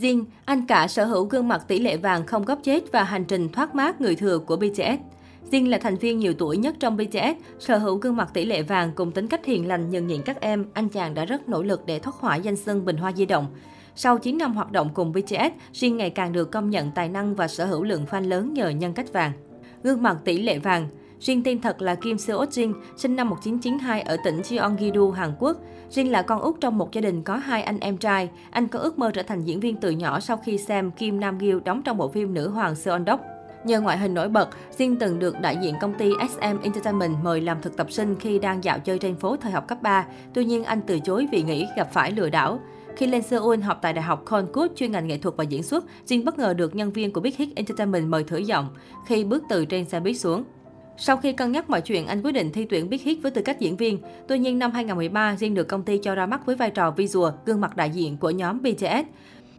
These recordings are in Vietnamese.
Jin, anh cả sở hữu gương mặt tỷ lệ vàng không góc chết và hành trình thoát mát người thừa của BTS. Jin là thành viên nhiều tuổi nhất trong BTS, sở hữu gương mặt tỷ lệ vàng cùng tính cách hiền lành nhường nhịn các em, anh chàng đã rất nỗ lực để thoát khỏi danh xưng bình hoa di động. Sau 9 năm hoạt động cùng BTS, Jin ngày càng được công nhận tài năng và sở hữu lượng fan lớn nhờ nhân cách vàng. Gương mặt tỷ lệ vàng Jin tên thật là Kim Seo Jin, sinh năm 1992 ở tỉnh Gyeonggi-do, Hàn Quốc. Jin là con út trong một gia đình có hai anh em trai. Anh có ước mơ trở thành diễn viên từ nhỏ sau khi xem Kim Nam Gil đóng trong bộ phim Nữ hoàng Seon Dok. Nhờ ngoại hình nổi bật, Jin từng được đại diện công ty SM Entertainment mời làm thực tập sinh khi đang dạo chơi trên phố thời học cấp 3. Tuy nhiên, anh từ chối vì nghĩ gặp phải lừa đảo. Khi lên Seoul học tại Đại học Konkut chuyên ngành nghệ thuật và diễn xuất, Jin bất ngờ được nhân viên của Big Hit Entertainment mời thử giọng khi bước từ trên xe buýt xuống. Sau khi cân nhắc mọi chuyện, anh quyết định thi tuyển Big Hit với tư cách diễn viên. Tuy nhiên, năm 2013, Jin được công ty cho ra mắt với vai trò visual, gương mặt đại diện của nhóm BTS.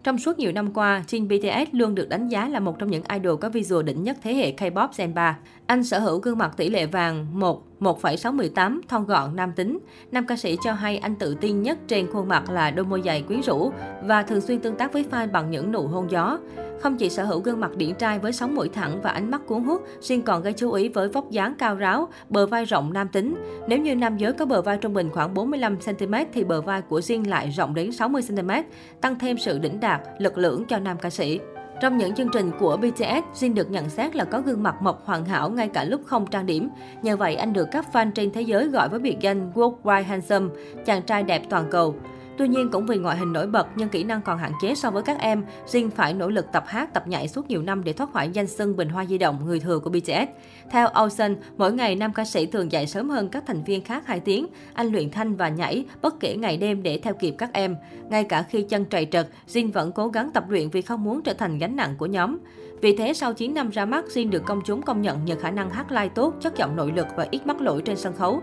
Trong suốt nhiều năm qua, Jin BTS luôn được đánh giá là một trong những idol có visual đỉnh nhất thế hệ K-pop Gen 3. Anh sở hữu gương mặt tỷ lệ vàng 1, 1,618, thon gọn, nam tính. Nam ca sĩ cho hay anh tự tin nhất trên khuôn mặt là đôi môi dày quyến rũ và thường xuyên tương tác với fan bằng những nụ hôn gió. Không chỉ sở hữu gương mặt điển trai với sóng mũi thẳng và ánh mắt cuốn hút, Jin còn gây chú ý với vóc dáng cao ráo, bờ vai rộng nam tính. Nếu như nam giới có bờ vai trung bình khoảng 45cm thì bờ vai của riêng lại rộng đến 60cm, tăng thêm sự đỉnh đạt, lực lưỡng cho nam ca sĩ. Trong những chương trình của BTS, Jin được nhận xét là có gương mặt mộc hoàn hảo ngay cả lúc không trang điểm. Nhờ vậy, anh được các fan trên thế giới gọi với biệt danh Worldwide Handsome, chàng trai đẹp toàn cầu. Tuy nhiên, cũng vì ngoại hình nổi bật nhưng kỹ năng còn hạn chế so với các em, Jin phải nỗ lực tập hát, tập nhảy suốt nhiều năm để thoát khỏi danh xưng bình hoa di động người thừa của BTS. Theo Olsen, mỗi ngày nam ca sĩ thường dậy sớm hơn các thành viên khác 2 tiếng. Anh luyện thanh và nhảy bất kể ngày đêm để theo kịp các em. Ngay cả khi chân trầy trật, Jin vẫn cố gắng tập luyện vì không muốn trở thành gánh nặng của nhóm. Vì thế, sau 9 năm ra mắt, Jin được công chúng công nhận nhờ khả năng hát live tốt, chất giọng nội lực và ít mắc lỗi trên sân khấu.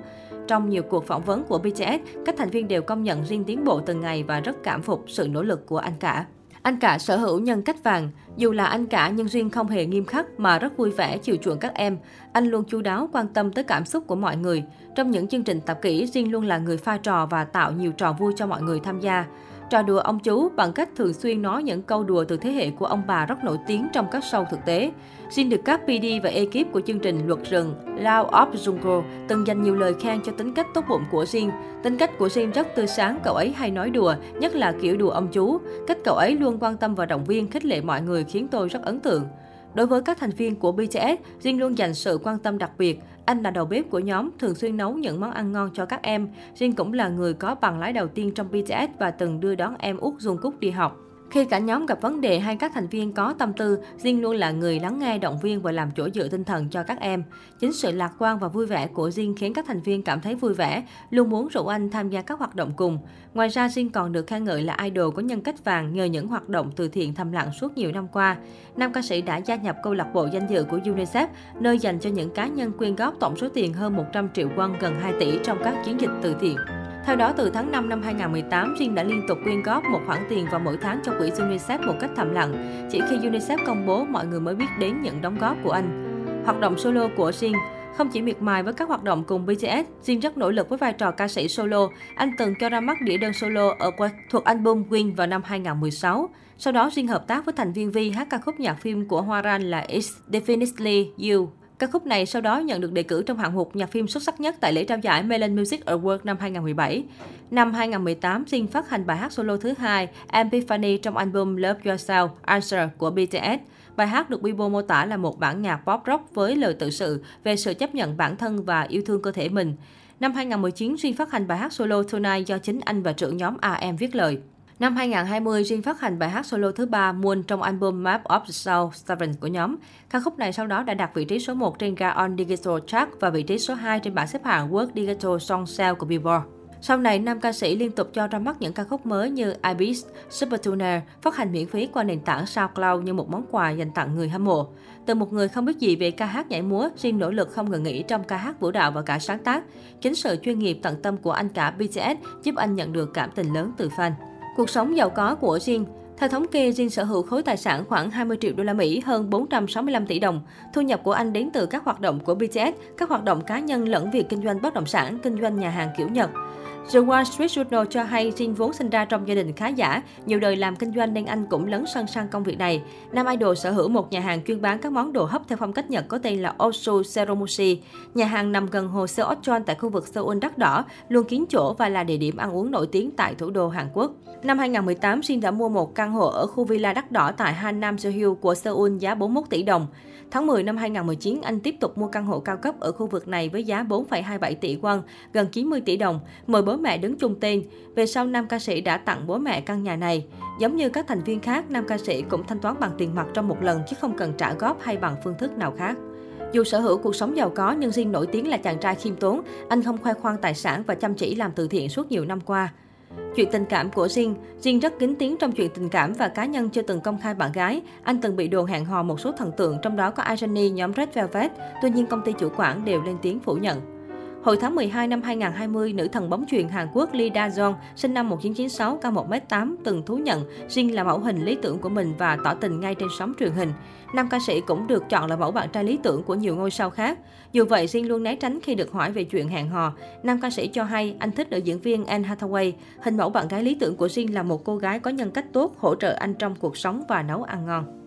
Trong nhiều cuộc phỏng vấn của BTS, các thành viên đều công nhận riêng tiến bộ từng ngày và rất cảm phục sự nỗ lực của anh cả. Anh cả sở hữu nhân cách vàng. Dù là anh cả nhưng riêng không hề nghiêm khắc mà rất vui vẻ chiều chuộng các em. Anh luôn chu đáo quan tâm tới cảm xúc của mọi người. Trong những chương trình tập kỹ, riêng luôn là người pha trò và tạo nhiều trò vui cho mọi người tham gia trò đùa ông chú bằng cách thường xuyên nói những câu đùa từ thế hệ của ông bà rất nổi tiếng trong các show thực tế. Jin được các PD và ekip của chương trình Luật rừng Lao of Jungle từng dành nhiều lời khen cho tính cách tốt bụng của Jin. Tính cách của Jin rất tươi sáng, cậu ấy hay nói đùa, nhất là kiểu đùa ông chú. Cách cậu ấy luôn quan tâm và động viên, khích lệ mọi người khiến tôi rất ấn tượng. Đối với các thành viên của BTS, Jin luôn dành sự quan tâm đặc biệt. Anh là đầu bếp của nhóm, thường xuyên nấu những món ăn ngon cho các em. Jin cũng là người có bằng lái đầu tiên trong BTS và từng đưa đón em út Jungkook đi học. Khi cả nhóm gặp vấn đề hay các thành viên có tâm tư, Jin luôn là người lắng nghe, động viên và làm chỗ dựa tinh thần cho các em. Chính sự lạc quan và vui vẻ của Jin khiến các thành viên cảm thấy vui vẻ, luôn muốn rủ anh tham gia các hoạt động cùng. Ngoài ra, Jin còn được khen ngợi là idol có nhân cách vàng nhờ những hoạt động từ thiện thầm lặng suốt nhiều năm qua. Nam ca sĩ đã gia nhập câu lạc bộ danh dự của UNICEF, nơi dành cho những cá nhân quyên góp tổng số tiền hơn 100 triệu won gần 2 tỷ trong các chiến dịch từ thiện. Theo đó, từ tháng 5 năm 2018, Jin đã liên tục quyên góp một khoản tiền vào mỗi tháng cho quỹ UNICEF một cách thầm lặng. Chỉ khi UNICEF công bố, mọi người mới biết đến những đóng góp của anh. Hoạt động solo của Jin không chỉ miệt mài với các hoạt động cùng BTS, Jin rất nỗ lực với vai trò ca sĩ solo. Anh từng cho ra mắt đĩa đơn solo ở thuộc album Win vào năm 2016. Sau đó, Jin hợp tác với thành viên Vi hát ca khúc nhạc phim của Hoa Ran là It's Definitely You. Ca khúc này sau đó nhận được đề cử trong hạng mục nhạc phim xuất sắc nhất tại lễ trao giải Melon Music Award năm 2017. Năm 2018, Jin phát hành bài hát solo thứ hai Epiphany trong album Love Yourself Answer của BTS. Bài hát được Weibo mô tả là một bản nhạc pop rock với lời tự sự về sự chấp nhận bản thân và yêu thương cơ thể mình. Năm 2019, Jin phát hành bài hát solo Tonight do chính anh và trưởng nhóm RM viết lời. Năm 2020, Jin phát hành bài hát solo thứ ba Moon trong album Map of the Soul Seven của nhóm. Ca khúc này sau đó đã đạt vị trí số 1 trên Gaon Digital Chart và vị trí số 2 trên bảng xếp hạng World Digital Song Sale của Billboard. Sau này, nam ca sĩ liên tục cho ra mắt những ca khúc mới như Ibis, Super Tuner, phát hành miễn phí qua nền tảng SoundCloud như một món quà dành tặng người hâm mộ. Từ một người không biết gì về ca hát nhảy múa, Jin nỗ lực không ngừng nghỉ trong ca hát vũ đạo và cả sáng tác. Chính sự chuyên nghiệp tận tâm của anh cả BTS giúp anh nhận được cảm tình lớn từ fan. Cuộc sống giàu có của Jin theo thống kê, Jin sở hữu khối tài sản khoảng 20 triệu đô la Mỹ, hơn 465 tỷ đồng. Thu nhập của anh đến từ các hoạt động của BTS, các hoạt động cá nhân lẫn việc kinh doanh bất động sản, kinh doanh nhà hàng kiểu Nhật. The Wall Street Journal cho hay Jin vốn sinh ra trong gia đình khá giả, nhiều đời làm kinh doanh nên anh cũng lấn sân sang công việc này. Nam Idol sở hữu một nhà hàng chuyên bán các món đồ hấp theo phong cách Nhật có tên là Osu Seromushi. Nhà hàng nằm gần hồ Seocheon tại khu vực Seoul đắt đỏ, luôn kín chỗ và là địa điểm ăn uống nổi tiếng tại thủ đô Hàn Quốc. Năm 2018, Jin đã mua một căn hộ ở khu villa đắt đỏ tại Hanam Seoul của Seoul giá 41 tỷ đồng. Tháng 10 năm 2019, anh tiếp tục mua căn hộ cao cấp ở khu vực này với giá 4,27 tỷ won, gần 90 tỷ đồng, mời bố mẹ đứng chung tên. Về sau, nam ca sĩ đã tặng bố mẹ căn nhà này. Giống như các thành viên khác, nam ca sĩ cũng thanh toán bằng tiền mặt trong một lần chứ không cần trả góp hay bằng phương thức nào khác. Dù sở hữu cuộc sống giàu có nhưng riêng nổi tiếng là chàng trai khiêm tốn, anh không khoe khoang tài sản và chăm chỉ làm từ thiện suốt nhiều năm qua. Chuyện tình cảm của Jin, Jin rất kín tiếng trong chuyện tình cảm và cá nhân chưa từng công khai bạn gái. Anh từng bị đồn hẹn hò một số thần tượng, trong đó có Irony, nhóm Red Velvet. Tuy nhiên, công ty chủ quản đều lên tiếng phủ nhận. Hồi tháng 12 năm 2020, nữ thần bóng chuyền Hàn Quốc Lee Da Jong, sinh năm 1996, cao 1m8, từng thú nhận Jin là mẫu hình lý tưởng của mình và tỏ tình ngay trên sóng truyền hình. Nam ca sĩ cũng được chọn là mẫu bạn trai lý tưởng của nhiều ngôi sao khác. Dù vậy, Jin luôn né tránh khi được hỏi về chuyện hẹn hò. Nam ca sĩ cho hay anh thích nữ diễn viên Anne Hathaway. Hình mẫu bạn gái lý tưởng của Jin là một cô gái có nhân cách tốt, hỗ trợ anh trong cuộc sống và nấu ăn ngon.